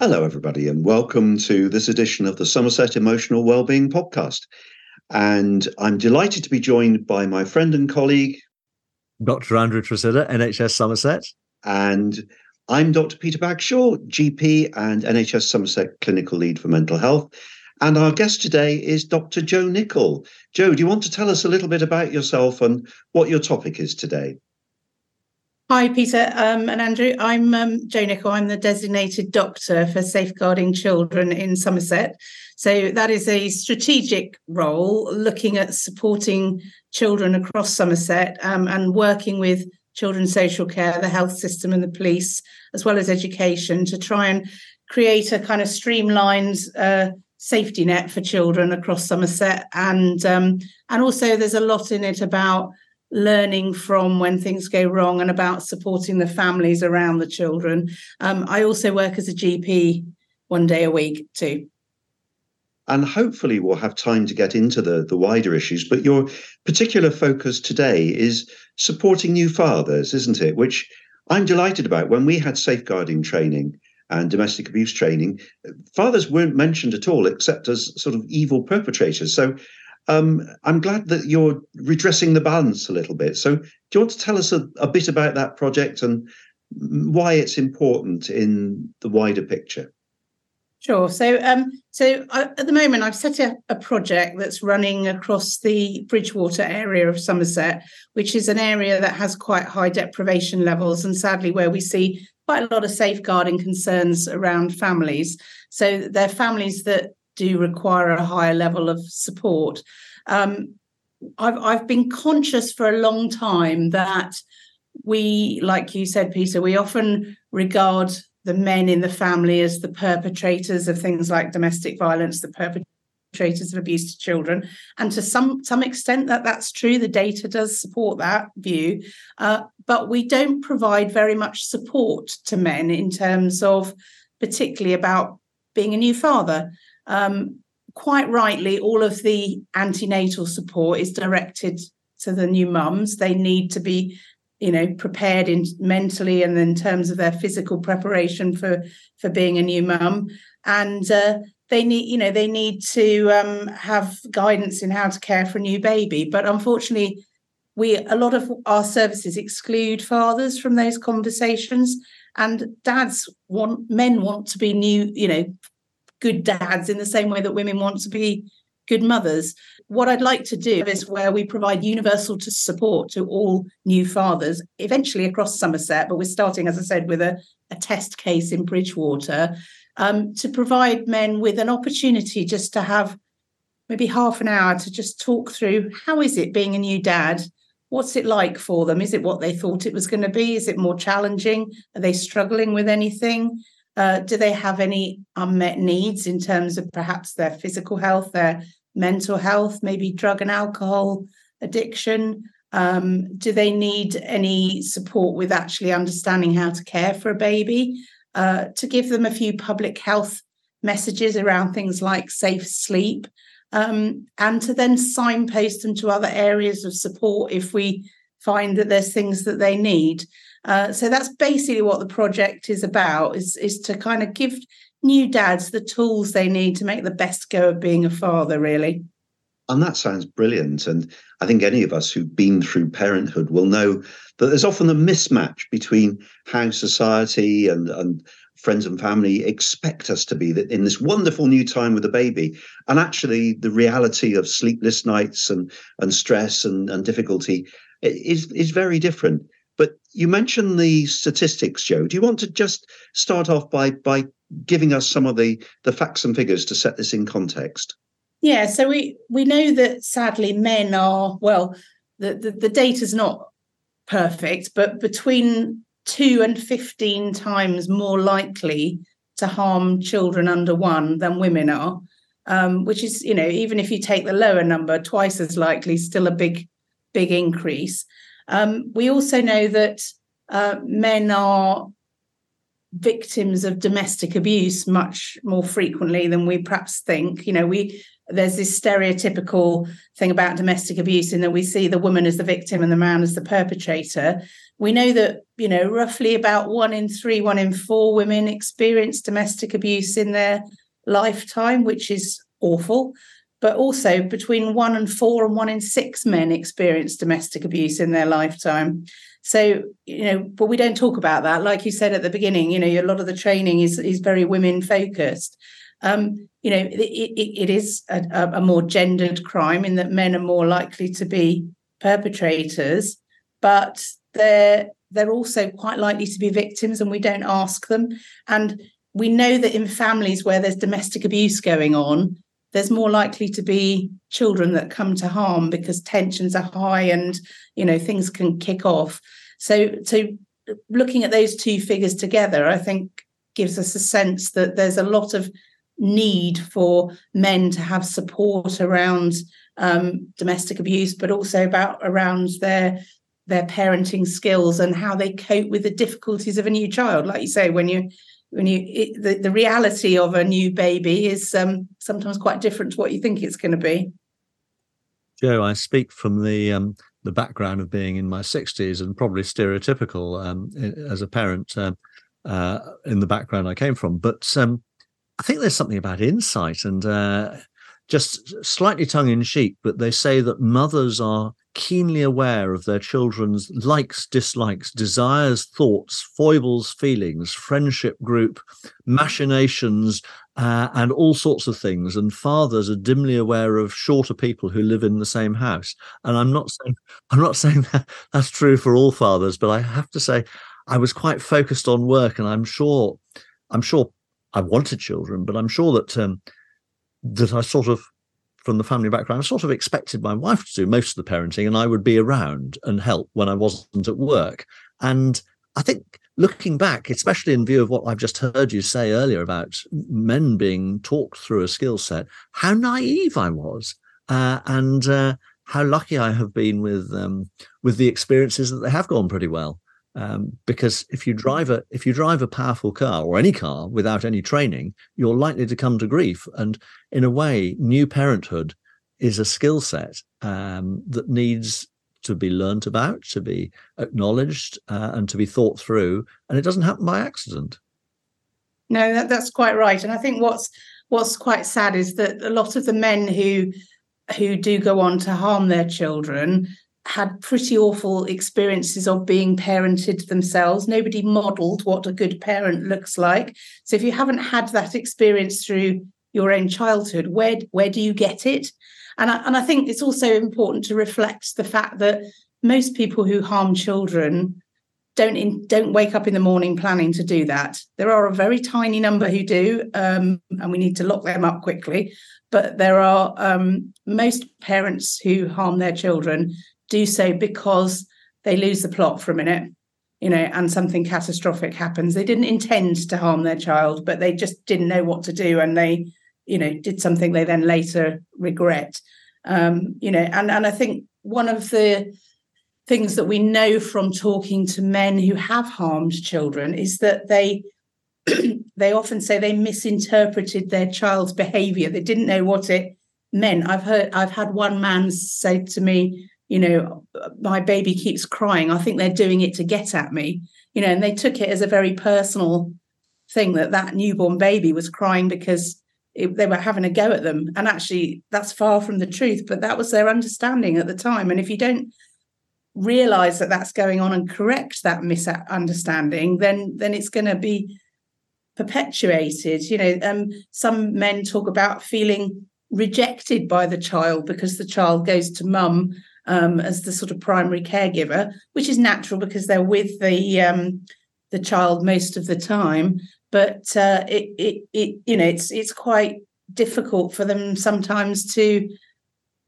Hello, everybody, and welcome to this edition of the Somerset Emotional Wellbeing Podcast. And I'm delighted to be joined by my friend and colleague, Dr. Andrew Tresidder, NHS Somerset. And I'm Dr. Peter Bagshaw, GP and NHS Somerset Clinical Lead for Mental Health. And our guest today is Dr. Jo Nicholl. Jo, do you want to tell us a little bit about yourself and what your topic is today? Hi, Peter um, and Andrew. I'm um, Jo Nicholl. I'm the designated doctor for safeguarding children in Somerset. So, that is a strategic role looking at supporting children across Somerset um, and working with children's social care, the health system, and the police, as well as education, to try and create a kind of streamlined uh, safety net for children across Somerset. And um, and also, there's a lot in it about learning from when things go wrong and about supporting the families around the children. Um, I also work as a GP one day a week too. And hopefully, we'll have time to get into the, the wider issues. But your particular focus today is supporting new fathers, isn't it? Which I'm delighted about. When we had safeguarding training and domestic abuse training, fathers weren't mentioned at all, except as sort of evil perpetrators. So um, I'm glad that you're redressing the balance a little bit. So, do you want to tell us a, a bit about that project and why it's important in the wider picture? Sure. So, um, so I, at the moment, I've set a, a, project that's running across the Bridgwater area of Somerset, which is an area that has quite high deprivation levels, and sadly, where we see quite a lot of safeguarding concerns around families. So, they're families that do require a higher level of support. Um, I've I've been conscious for a long time that we, like you said, Peter, we often regard the men in the family as the perpetrators of things like domestic violence, the perpetrators of abuse to children, and to some some extent that that's true. The data does support that view, uh, but we don't provide very much support to men in terms of, particularly about being a new father. Um, quite rightly, all of the antenatal support is directed to the new mums. They need to be, you know, prepared in mentally and in terms of their physical preparation for for being a new mum. And uh, they need, you know, they need to um, have guidance in how to care for a new baby. But unfortunately, we a lot of our services exclude fathers from those conversations and dads want men want to be new you know good dads in the same way that women want to be good mothers. What I'd like to do is where we provide universal to support to all new fathers, eventually across Somerset, but we're starting, as I said, with a, a test case in Bridgwater um, to provide men with an opportunity just to have maybe half an hour to just talk through how is it being a new dad? What's it like for them? Is it what they thought it was going to be? Is it more challenging? Are they struggling with anything? Uh, do they have any unmet needs in terms of perhaps their physical health, their mental health, maybe drug and alcohol addiction? Um, do they need any support with actually understanding how to care for a baby? Uh, to give them a few public health messages around things like safe sleep, um, and to then signpost them to other areas of support if we find that there's things that they need. Uh, so that's basically what the project is about: is is to kind of give new dads the tools they need to make the best go of being a father. Really. And that sounds brilliant. And I think any of us who've been through parenthood will know that there's often a mismatch between how society and, and friends and family expect us to be in this wonderful new time with a baby and actually the reality of sleepless nights and, and stress and, and difficulty is, is very different. You mentioned the statistics, Jo. Do you want to just start off by by giving us some of the the facts and figures to set this in context? Yeah, so we we know that sadly men are well, the the, the data's not perfect, but between two and fifteen times more likely to harm children under one than women are. Um, which is, you know, even if you take the lower number, twice as likely, still a big, big increase. Um, we also know that uh, men are victims of domestic abuse much more frequently than we perhaps think. You know, we there's this stereotypical thing about domestic abuse in that we see the woman as the victim and the man as the perpetrator. We know that, you know, roughly about one in three, one in four women experience domestic abuse in their lifetime, which is awful. But also between one and four and one in six men experience domestic abuse in their lifetime. So, you know, but we don't talk about that. Like you said at the beginning, you know, a lot of the training is is very women focused. Um, you know, it, it, it is a, a more gendered crime in that men are more likely to be perpetrators, but they're they're also quite likely to be victims, and we don't ask them. And we know that in families where there's domestic abuse going on, there's more likely to be children that come to harm because tensions are high and you know things can kick off. So so looking at those two figures together i think gives us a sense that there's a lot of need for men to have support around um, domestic abuse but also about around their their parenting skills and how they cope with the difficulties of a new child. Like you say when you when you it, the, the reality of a new baby is um, sometimes quite different to what you think it's going to be. Jo i speak from the um, the background of being in my 60s and probably stereotypical um, as a parent uh, uh, in the background i came from. But um, i think there's something about insight and uh, just slightly tongue in cheek but they say that mothers are keenly aware of their children's likes, dislikes, desires, thoughts, foibles, feelings, friendship group, machinations, uh, and all sorts of things. And fathers are dimly aware of shorter people who live in the same house. And I'm not saying I'm not saying that that's true for all fathers, but I have to say I was quite focused on work, and I'm sure I'm sure I wanted children, but I'm sure that um, that I sort of from the family background, I sort of expected my wife to do most of the parenting and I would be around and help when I wasn't at work. And I think looking back, especially in view of what I've just heard you say earlier about men being talked through a skill set, how naive I was. Uh, and uh, how lucky I have been with um, with the experiences that they have gone pretty well. Um, because if you drive a if you drive a powerful car or any car without any training, you're likely to come to grief. And in a way, new parenthood is a skill set um, that needs to be learnt about, to be acknowledged, uh, and to be thought through. And it doesn't happen by accident. No, that, that's quite right. And I think what's what's quite sad is that a lot of the men who who do go on to harm their children had pretty awful experiences of being parented themselves. Nobody modeled what a good parent looks like. So if you haven't had that experience through your own childhood, where where do you get it? And I, and I think it's also important to reflect the fact that most people who harm children don't in, don't wake up in the morning planning to do that. There are a very tiny number who do, um, and we need to lock them up quickly. But there are um, most parents who harm their children do so because they lose the plot for a minute, you know, and something catastrophic happens. They didn't intend to harm their child, but they just didn't know what to do, and they, you know, did something they then later regret. Um, you know, and and I think one of the things that we know from talking to men who have harmed children is that they they often say they misinterpreted their child's behavior they didn't know what it meant i've heard i've had one man say to me you know, my baby keeps crying. I think they're doing it to get at me, you know, and they took it as a very personal thing that that newborn baby was crying because it, they were having a go at them. And actually, that's far from the truth, but that was their understanding at the time. And if you don't realize that that's going on and correct that misunderstanding, then then it's going to be perpetuated. You know, um, some men talk about feeling rejected by the child because the child goes to mum um, as the sort of primary caregiver, which is natural because they're with the um, the child most of the time. But uh, it, it, it, you know, it's it's quite difficult for them sometimes to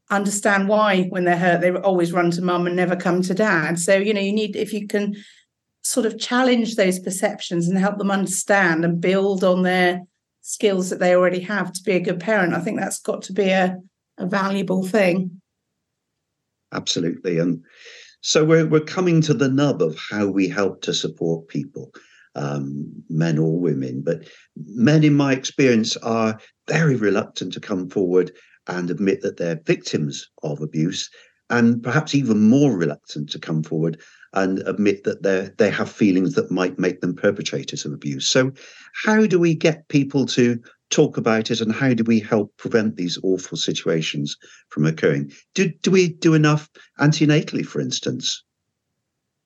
understand why, when they're hurt, they always run to mum and never come to dad. So you know, you need if you can sort of challenge those perceptions and help them understand and build on their skills that they already have to be a good parent. I think that's got to be a, a valuable thing absolutely. And so we're we're coming to the nub of how we help to support people, um, men or women. But men, in my experience, are very reluctant to come forward and admit that they're victims of abuse, and perhaps even more reluctant to come forward and admit that they they have feelings that might make them perpetrators of abuse. So, how do we get people to talk about it, and how do we help prevent these awful situations from occurring? Do do we do enough antenatally, for instance?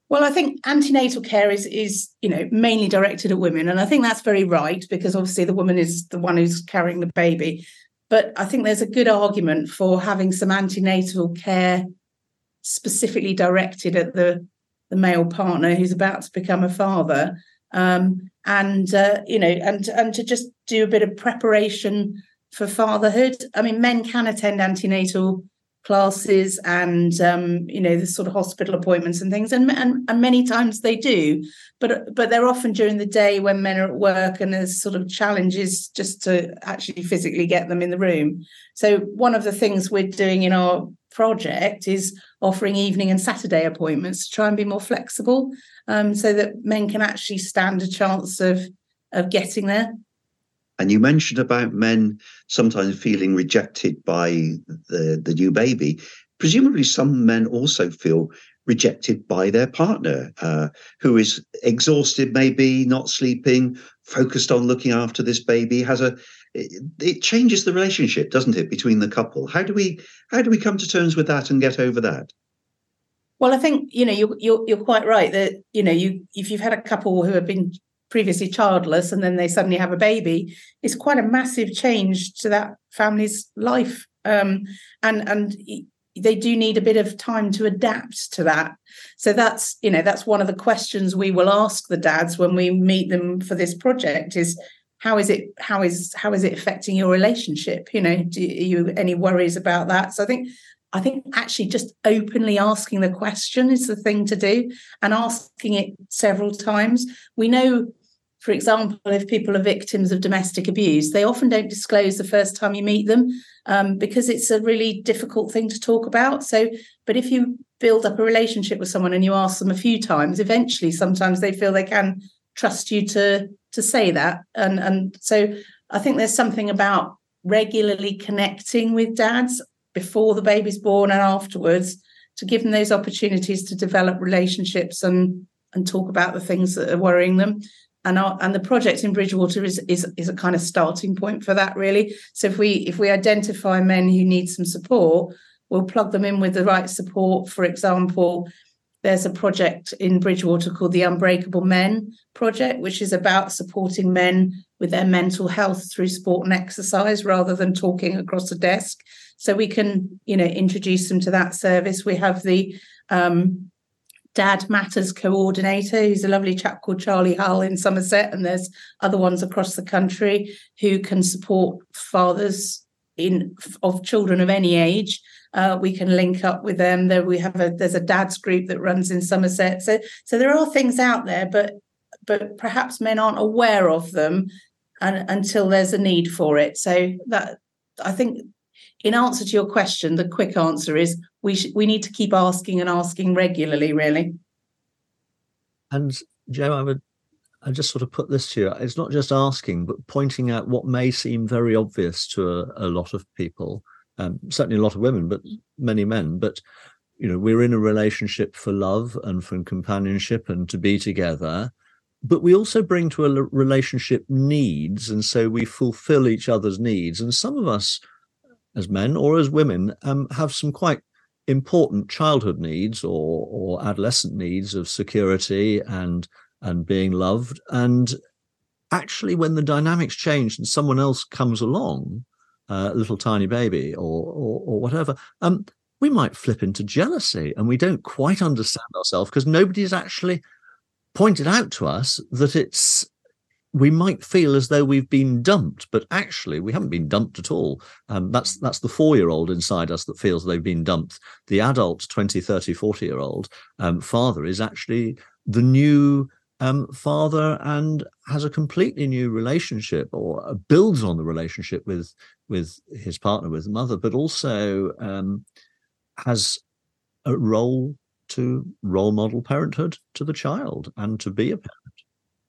Well, I think antenatal care is is you know mainly directed at women, and I think that's very right because obviously the woman is the one who's carrying the baby. But I think there's a good argument for having some antenatal care specifically directed at the the male partner who's about to become a father, um, and uh, you know, and and to just do a bit of preparation for fatherhood. I mean, men can attend antenatal classes and um, you know the sort of hospital appointments and things and, and and many times they do but but they're often during the day when men are at work and there's sort of challenges just to actually physically get them in the room so one of the things we're doing in our project is offering evening and saturday appointments to try and be more flexible um, so that men can actually stand a chance of of getting there and you mentioned about men sometimes feeling rejected by the, the new baby. Presumably, some men also feel rejected by their partner, uh, who is exhausted, maybe not sleeping, focused on looking after this baby. Has a it, it changes the relationship, doesn't it, between the couple? How do we how do we come to terms with that and get over that? Well, I think you know you're, you're you're quite right that you know you if you've had a couple who have been previously childless and then they suddenly have a baby it's quite a massive change to that family's life. Um, and and they do need a bit of time to adapt to that. So that's you know that's one of the questions we will ask the dads when we meet them for this project is how is it how is how is it affecting your relationship? You know do you any worries about that? So i think I think actually just openly asking the question is the thing to do and asking it several times. We know, for example, if people are victims of domestic abuse, they often don't disclose the first time you meet them um, because it's a really difficult thing to talk about. So, but if you build up a relationship with someone and you ask them a few times, eventually sometimes they feel they can trust you to to say that. And and so I think there's something about regularly connecting with dads before the baby's born and afterwards to give them those opportunities to develop relationships and and talk about the things that are worrying them. And our, and the project in Bridgwater is, is is a kind of starting point for that really. So if we if we identify men who need some support we'll plug them in with the right support. For example there's a project in Bridgwater called the Unbreakable Men Project, which is about supporting men with their mental health through sport and exercise rather than talking across a desk. So we can, you know, introduce them to that service. We have the um, Dad Matters coordinator, who's a lovely chap called Charlie Hull in Somerset, and there's other ones across the country who can support fathers in of children of any age. Uh, we can link up with them. There we have a there's a dads group that runs in Somerset. So so there are things out there, but but perhaps men aren't aware of them and, until there's a need for it. So that I think in answer to your question, the quick answer is we sh- we need to keep asking and asking regularly, really. And Jo, I would I just sort of put this to you. It's not just asking, but pointing out what may seem very obvious to a, a lot of people, um, certainly a lot of women, but many men. But you know, we're in a relationship for love and for companionship and to be together. But we also bring to a relationship needs, and so we fulfill each other's needs. And some of us as men or as women um, have some quite important childhood needs or or adolescent needs of security and and being loved. And actually when the dynamics change and someone else comes along uh, a little tiny baby or or, or whatever um, we might flip into jealousy and we don't quite understand ourselves because nobody's actually pointed out to us that it's we might feel as though we've been dumped, but actually we haven't been dumped at all. Um, that's that's the four-year-old inside us that feels they've been dumped. The adult 20, 30, 40-year-old um, father is actually the new um, father and has a completely new relationship or uh, builds on the relationship with with his partner, with the mother, but also um, has a role to role model parenthood to the child and to be a parent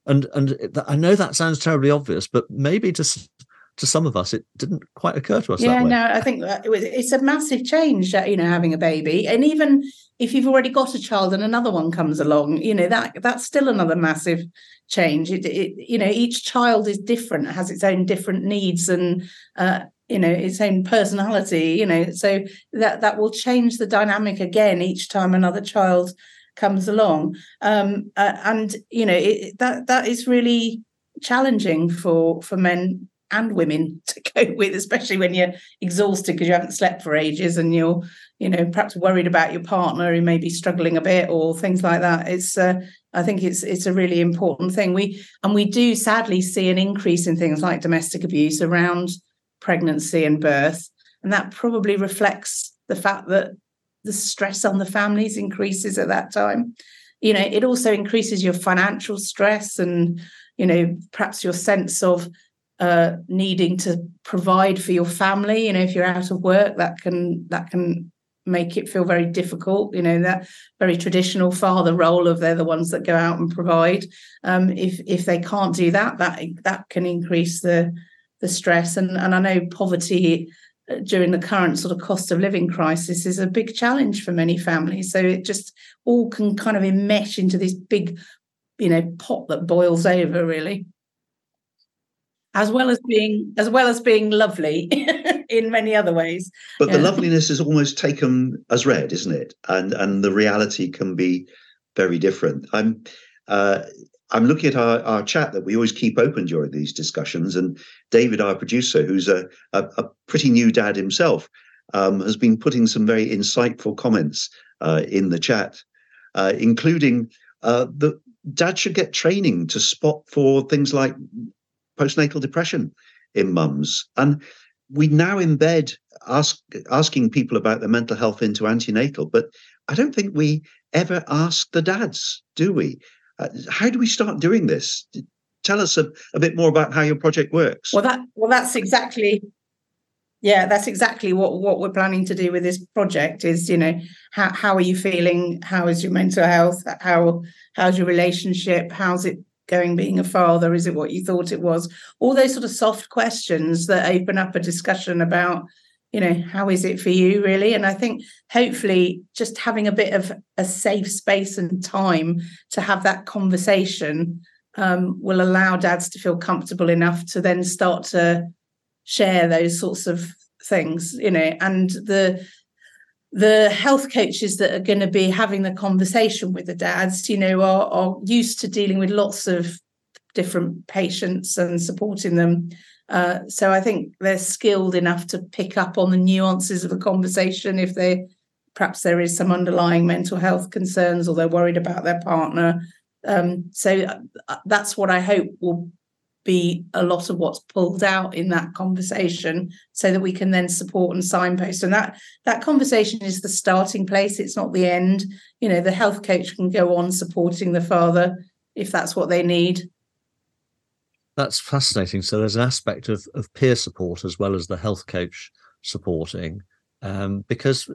and and I know that sounds terribly obvious, but maybe to to some of us, it didn't quite occur to us. Yeah, no, I think it was, it's a massive change, you know, having a baby, and even if you've already got a child and another one comes along, you know that that's still another massive change. It, it you know, each child is different, has its own different needs and uh, you know its own personality. You know, so that that will change the dynamic again each time another child comes along, um, uh, and you know it, that that is really challenging for for men and women to cope with, especially when you're exhausted because you haven't slept for ages and you're, you know, perhaps worried about your partner who may be struggling a bit or things like that. It's, uh, I think it's it's a really important thing. We and we do sadly see an increase in things like domestic abuse around pregnancy and birth, and that probably reflects the fact that the stress on the families increases at that time. You know, it also increases your financial stress and you know perhaps your sense of uh, needing to provide for your family. You know, if you're out of work, that can that can make it feel very difficult. You know, that very traditional father role of they're the ones that go out and provide. Um, if if they can't do that, that that can increase the the stress. And and I know poverty during the current sort of cost of living crisis is a big challenge for many families. So it just all can kind of enmesh into this big, you know, pot that boils over really as well as being as well as being lovely in many other ways. But yeah. the loveliness is almost taken as read, isn't it? And and the reality can be very different. I'm uh, I'm looking at our, our chat that we always keep open during these discussions, and David, our producer, who's a, a, a pretty new dad himself, um, has been putting some very insightful comments uh, in the chat, uh, including uh, that dad should get training to spot for things like postnatal depression in mums. And we now embed ask, asking people about their mental health into antenatal, but I don't think we ever ask the dads, do we? Uh, how do we start doing this? Tell us a, a bit more about how your project works. Well, that well, that's exactly yeah that's exactly what what we're planning to do with this project is you know how how are you feeling how is your mental health how how's your relationship how's it going being a father? Is it what you thought it was? All those sort of soft questions that open up a discussion about, you know, how is it for you really? And I think hopefully just having a bit of a safe space and time to have that conversation um, will allow dads to feel comfortable enough to then start to share those sorts of things, you know, and the the health coaches that are going to be having the conversation with the dads, you know, are, are used to dealing with lots of different patients and supporting them. Uh, so I think they're skilled enough to pick up on the nuances of a conversation if they perhaps there is some underlying mental health concerns or they're worried about their partner. Um, so uh, that's what I hope will be a lot of what's pulled out in that conversation so that we can then support and signpost. And that that conversation is the starting place. It's not the end. You know the health coach can go on supporting the father if that's what they need that's fascinating so there's an aspect of, of peer support as well as the health coach supporting um, because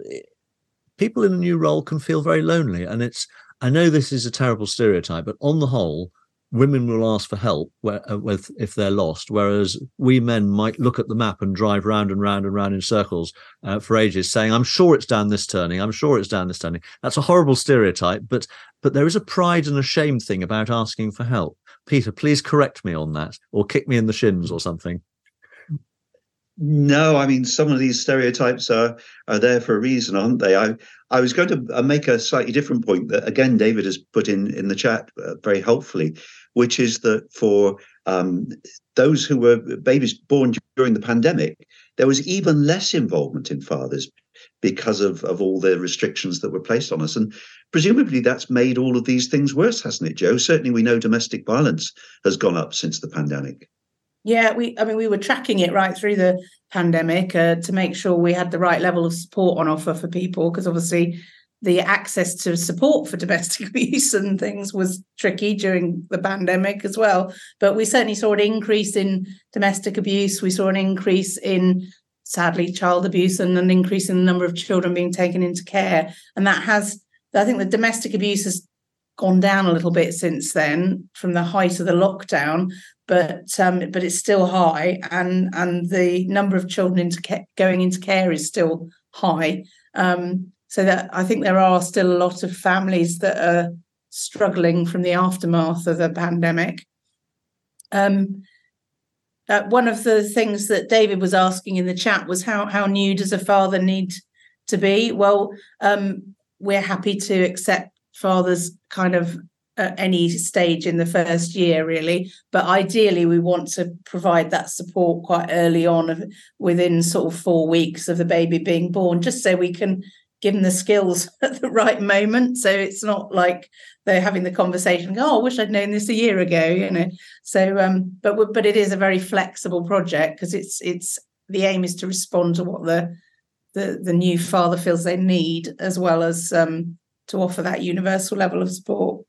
people in a new role can feel very lonely and it's i know this is a terrible stereotype but on the whole women will ask for help where, uh, with if they're lost, whereas we men might look at the map and drive round and round and round in circles uh, for ages, saying, "I'm sure it's down this turning. I'm sure it's down this turning." That's a horrible stereotype, but but there is a pride and a shame thing about asking for help. Peter, please correct me on that, or kick me in the shins or something. No, I mean some of these stereotypes are are there for a reason, aren't they? I I was going to uh, make a slightly different point that again David has put in in the chat uh, very helpfully, which is that for um, those who were babies born during the pandemic, there was even less involvement in fathers because of, of all the restrictions that were placed on us. And presumably that's made all of these things worse, hasn't it, Jo? Certainly we know domestic violence has gone up since the pandemic. Yeah, we I mean we were tracking it right through the pandemic uh, to make sure we had the right level of support on offer for people because obviously the access to support for domestic abuse and things was tricky during the pandemic as well. But we certainly saw an increase in domestic abuse. We saw an increase in, sadly, child abuse and an increase in the number of children being taken into care. And that has, I think the domestic abuse has gone down a little bit since then from the height of the lockdown, but um, but it's still high, and and the number of children into ca- going into care is still high. Um, so that I think there are still a lot of families that are struggling from the aftermath of the pandemic. Um, uh, one of the things that David was asking in the chat was how how new does a father need to be? Well, um, we're happy to accept fathers kind of at any stage in the first year, really. But ideally, we want to provide that support quite early on, within sort of four weeks of the baby being born, just so we can give them the skills at the right moment. So it's not like they're having the conversation. Oh, I wish I'd known this a year ago, you know. So, um, but but it is a very flexible project because it's it's the aim is to respond to what the the the new father feels they need, as well as um, to offer that universal level of support.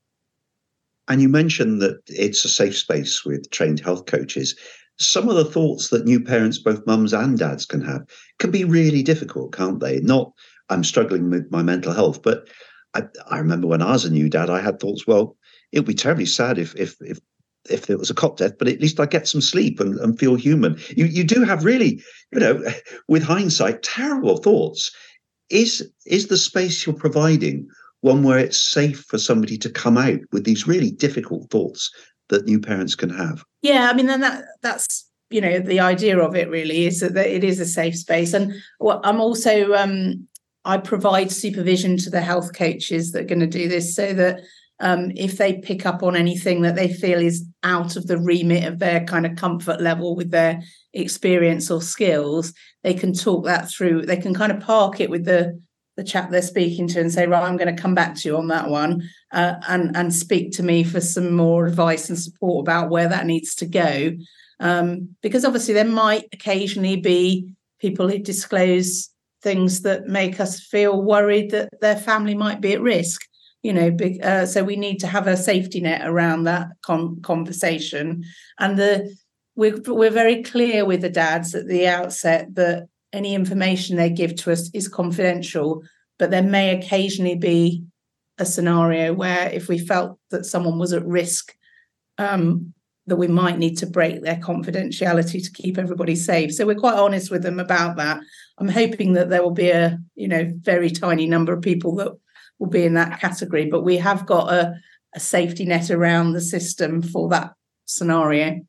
And you mentioned that it's a safe space with trained health coaches. Some of the thoughts that new parents, both mums and dads, can have can be really difficult, can't they? Not I'm struggling with my mental health, but I, I remember when I was a new dad, I had thoughts, well, it would be terribly sad if if if if it was a cop death, but at least I get some sleep and, and feel human. You you do have really, you know, with hindsight, terrible thoughts. Is is the space you're providing one where it's safe for somebody to come out with these really difficult thoughts that new parents can have. Yeah, I mean, then that that's you know the idea of it really is that it is a safe space, and I'm also um, I provide supervision to the health coaches that are going to do this, so that um, if they pick up on anything that they feel is out of the remit of their kind of comfort level with their experience or skills, they can talk that through. They can kind of park it with the the chap they're speaking to and say, right, I'm going to come back to you on that one uh, and and speak to me for some more advice and support about where that needs to go. Um, because obviously there might occasionally be people who disclose things that make us feel worried that their family might be at risk. You know, uh, so we need to have a safety net around that con- conversation. And the we're we're very clear with the dads at the outset that any information they give to us is confidential, but there may occasionally be a scenario where if we felt that someone was at risk, um, that we might need to break their confidentiality to keep everybody safe. So we're quite honest with them about that. I'm hoping that there will be a you know very tiny number of people that will be in that category, but we have got a, a safety net around the system for that scenario.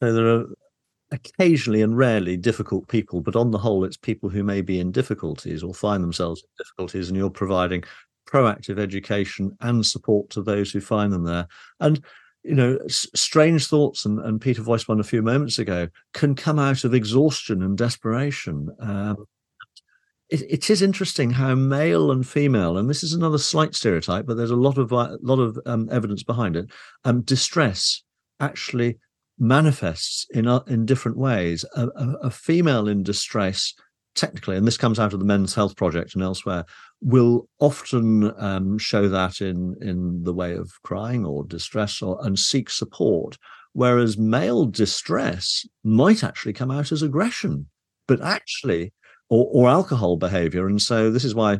So there are occasionally and rarely difficult people, but on the whole, it's people who may be in difficulties or find themselves in difficulties, and you're providing proactive education and support to those who find them there. And you know, strange thoughts, and, and Peter voiced one a few moments ago, can come out of exhaustion and desperation. Um, it, it is interesting how male and female, and this is another slight stereotype, but there's a lot of a lot of um, evidence behind it. Um, distress actually manifests in uh, in different ways. A, a, a, female in distress, technically, and this comes out of the Men's Health Project and elsewhere, will often um, show that in in the way of crying or distress or and seek support. Whereas male distress might actually come out as aggression, but actually, or, or alcohol behavior. And so this is why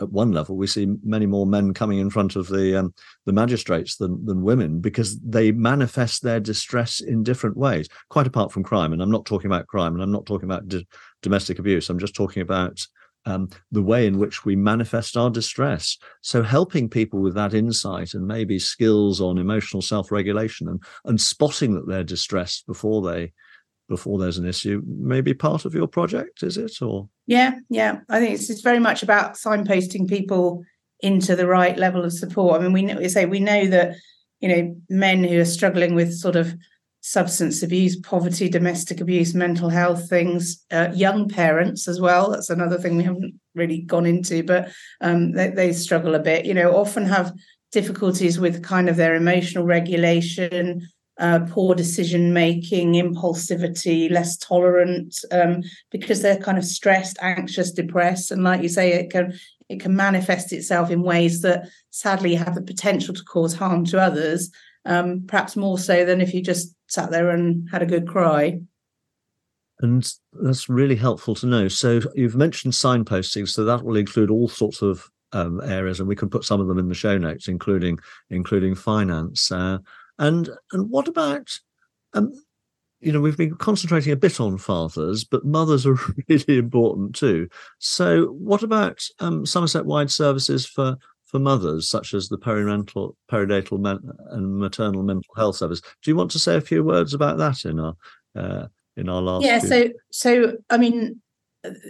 at one level, we see many more men coming in front of the um, the magistrates than than women because they manifest their distress in different ways. Quite apart from crime, and I'm not talking about crime, and I'm not talking about d- domestic abuse. I'm just talking about um, the way in which we manifest our distress. So helping people with that insight and maybe skills on emotional self-regulation and and spotting that they're distressed before they before there's an issue maybe part of your project is it or? Yeah yeah. I think it's, it's very much about signposting people into the right level of support. I mean we know we say we know that you know men who are struggling with sort of substance abuse poverty domestic abuse mental health things uh, young parents as well that's another thing we haven't really gone into but um, they, they struggle a bit you know often have difficulties with kind of their emotional regulation uh, poor decision making, impulsivity, less tolerant, um, because they're kind of stressed, anxious, depressed, and like you say, it can it can manifest itself in ways that sadly have the potential to cause harm to others, um, perhaps more so than if you just sat there and had a good cry. And that's really helpful to know. So you've mentioned signposting, so that will include all sorts of um, areas, and we can put some of them in the show notes, including including finance. Uh, and and what about um, you know, we've been concentrating a bit on fathers, but mothers are really important too. So, what about um, Somerset-wide services for for mothers, such as the perinatal, perinatal men- and maternal mental health service? Do you want to say a few words about that in our uh, in our last? Yeah. Few? So, so I mean,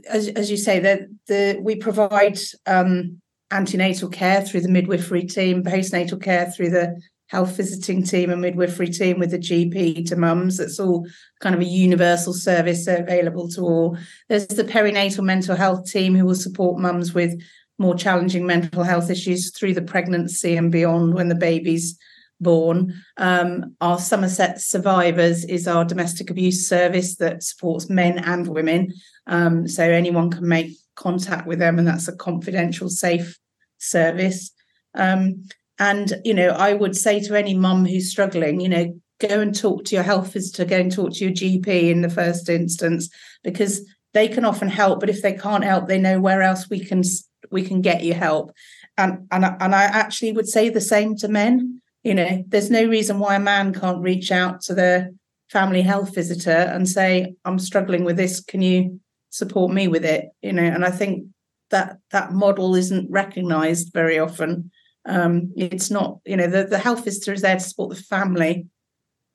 as as you say, that the we provide um, antenatal care through the midwifery team, postnatal care through the health visiting team and midwifery team with the GP to mums. That's all kind of a universal service available to all. There's the perinatal mental health team who will support mums with more challenging mental health issues through the pregnancy and beyond when the baby's born. Um, our Somerset Survivors is our domestic abuse service that supports men and women. Um, so anyone can make contact with them, and that's a confidential, safe service. Um, and, you know, I would say to any mum who's struggling, you know, go and talk to your health visitor, go and talk to your GP in the first instance, because they can often help. But if they can't help, they know where else we can we can get you help. And and and I actually would say the same to men. You know, there's no reason why a man can't reach out to their family health visitor and say, "I'm struggling with this. Can you support me with it?" You know, and I think that that model isn't recognised very often. Um, it's not, you know, the, the health visitor is there to support the family,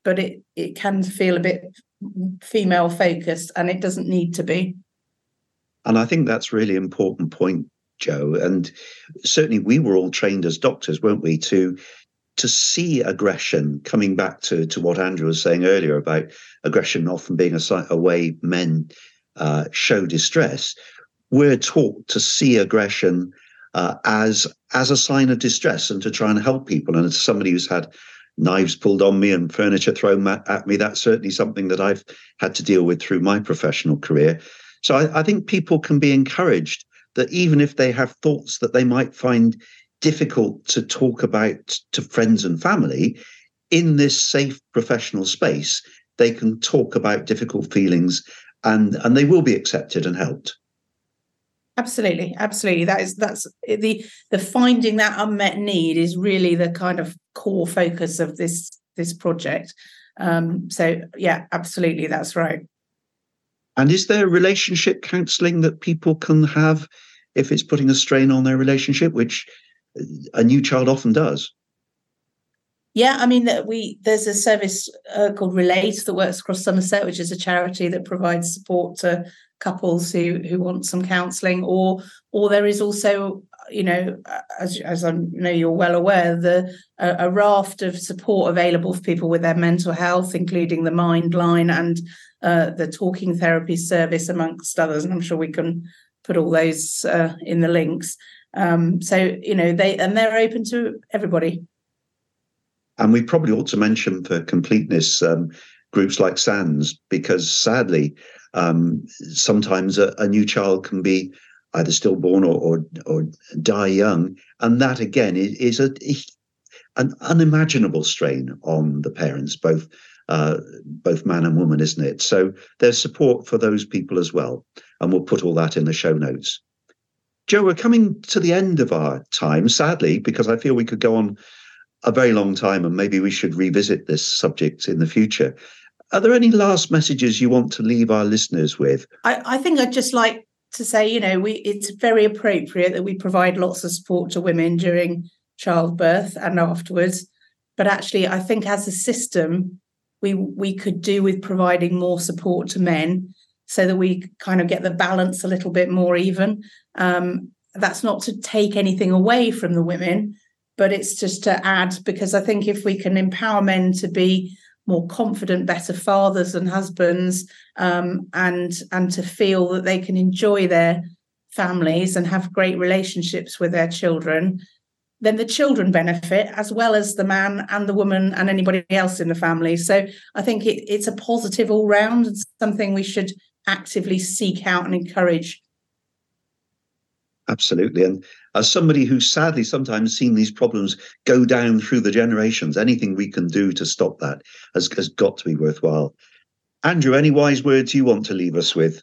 but it it can feel a bit female focused, and it doesn't need to be. And I think that's really important point, Jo. And certainly, we were all trained as doctors, weren't we, to to see aggression coming back to to what Andrew was saying earlier about aggression often being a, a way men uh, show distress. We're taught to see aggression uh, as as a sign of distress and to try and help people. And as somebody who's had knives pulled on me and furniture thrown at me, that's certainly something that I've had to deal with through my professional career. So I, I think people can be encouraged that even if they have thoughts that they might find difficult to talk about to friends and family, in this safe professional space, they can talk about difficult feelings and, and they will be accepted and helped. Absolutely, absolutely. That is that's the the finding that unmet need is really the kind of core focus of this this project. Um, so yeah, absolutely, that's right. And is there relationship counselling that people can have if it's putting a strain on their relationship, which a new child often does? Yeah, I mean that we there's a service uh, called Relate that works across Somerset, which is a charity that provides support to couples who who want some counselling, or or there is also you know as as I know you're well aware the a, a, raft of support available for people with their mental health, including the Mind Line and uh, the Talking Therapy Service, amongst others. And I'm sure we can put all those uh, in the links. Um, so you know they and they're open to everybody. And we probably ought to mention for completeness um, groups like SANDS, because sadly, um, sometimes a, a, new child can be either stillborn or, or, or die young. And that, again, is, is a, an unimaginable strain on the parents, both uh, both man and woman, isn't it? So there's support for those people as well. And we'll put all that in the show notes. Jo, we're coming to the end of our time, sadly, because I feel we could go on a very long time, and maybe we should revisit this subject in the future. Are there any last messages you want to leave our listeners with? I, I think I'd just like to say, you know, we it's very appropriate that we provide lots of support to women during childbirth and afterwards. But actually, I think as a system, we we could do with providing more support to men so that we kind of get the balance a little bit more even. Um, that's not to take anything away from the women, but it's just to add because I think if we can empower men to be more confident, better fathers and husbands, um, and and to feel that they can enjoy their families and have great relationships with their children, then the children benefit as well as the man and the woman and anybody else in the family. So I think it, it's a positive all round and something we should actively seek out and encourage Absolutely. And as somebody who's sadly sometimes seen these problems go down through the generations, anything we can do to stop that has, has got to be worthwhile. Andrew, any wise words you want to leave us with?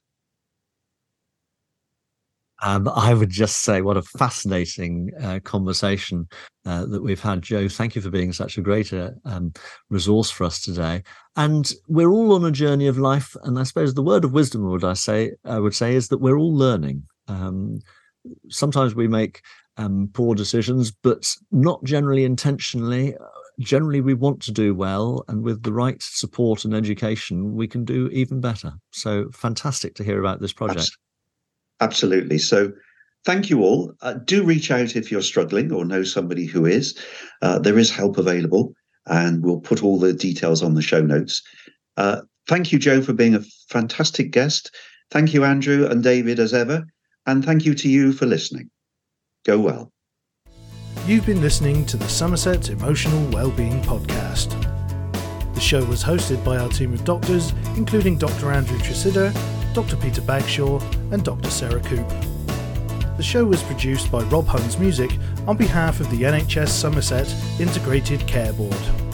Um, I would just say, what a fascinating uh, conversation uh, that we've had, Jo. Thank you for being such a great uh, um, resource for us today. And we're all on a journey of life, and I suppose the word of wisdom, would I say, I would say, is that we're all learning. Um, sometimes we make um, poor decisions, but not generally intentionally. Generally, we want to do well, and with the right support and education, we can do even better. So, fantastic to hear about this project. Absolutely. So, thank you all. Uh, do reach out if you're struggling or know somebody who is. Uh, there is help available, and we'll put all the details on the show notes. Uh, thank you, Jo, for being a fantastic guest. Thank you, Andrew and David, as ever. And thank you to you for listening. Go well. You've been listening to the Somerset Emotional Wellbeing Podcast. The show was hosted by our team of doctors, including Dr. Andrew Tresidder, Dr. Peter Bagshaw, and Dr. Sarah Coop. The show was produced by Rob Huns Music on behalf of the NHS Somerset Integrated Care Board.